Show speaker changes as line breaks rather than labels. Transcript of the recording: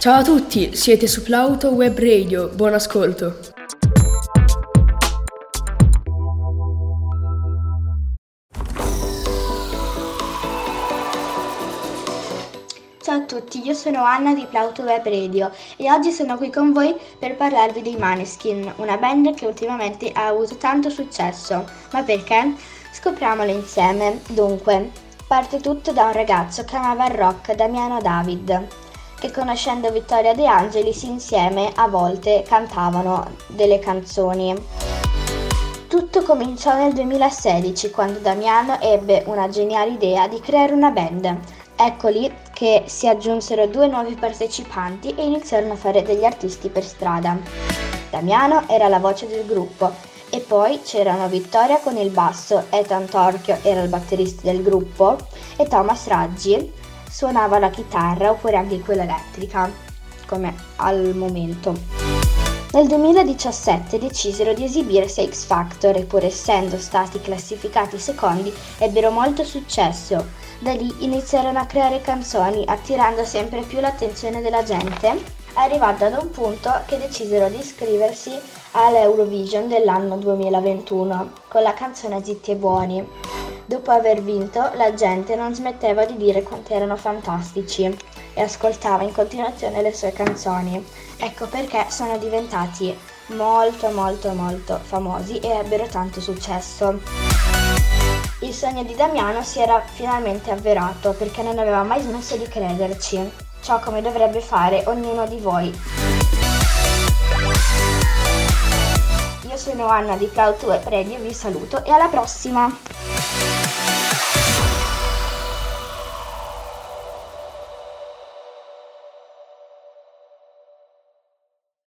Ciao a tutti, siete su Plauto Web Radio, buon ascolto.
Ciao a tutti, io sono Anna di Plauto Web Radio e oggi sono qui con voi per parlarvi dei Maneskin, una band che ultimamente ha avuto tanto successo. Ma perché? Scopriamolo insieme. Dunque, parte tutto da un ragazzo che amava il rock, Damiano David, che conoscendo Vittoria De Angelis insieme a volte cantavano delle canzoni. Tutto cominciò nel 2016 quando Damiano ebbe una geniale idea di creare una band. Ecco lì che si aggiunsero due nuovi partecipanti e iniziarono a fare degli artisti per strada. Damiano era la voce del gruppo e poi c'erano Vittoria con il basso, Ethan Torchio era il batterista del gruppo e Thomas Raggi suonava la chitarra oppure anche quella elettrica, come al momento. Nel 2017 decisero di esibirsi a X Factor e pur essendo stati classificati secondi ebbero molto successo da lì iniziarono a creare canzoni attirando sempre più l'attenzione della gente, arrivando ad un punto che decisero di iscriversi all'Eurovision dell'anno 2021 con la canzone Zitti e Buoni. Dopo aver vinto, la gente non smetteva di dire quanto erano fantastici e ascoltava in continuazione le sue canzoni. Ecco perché sono diventati molto molto molto famosi e ebbero tanto successo. Il sogno di Damiano si era finalmente avverato perché non aveva mai smesso di crederci, ciò come dovrebbe fare ognuno di voi. Io sono Anna di Cloud2 Radio e vi saluto e alla prossima!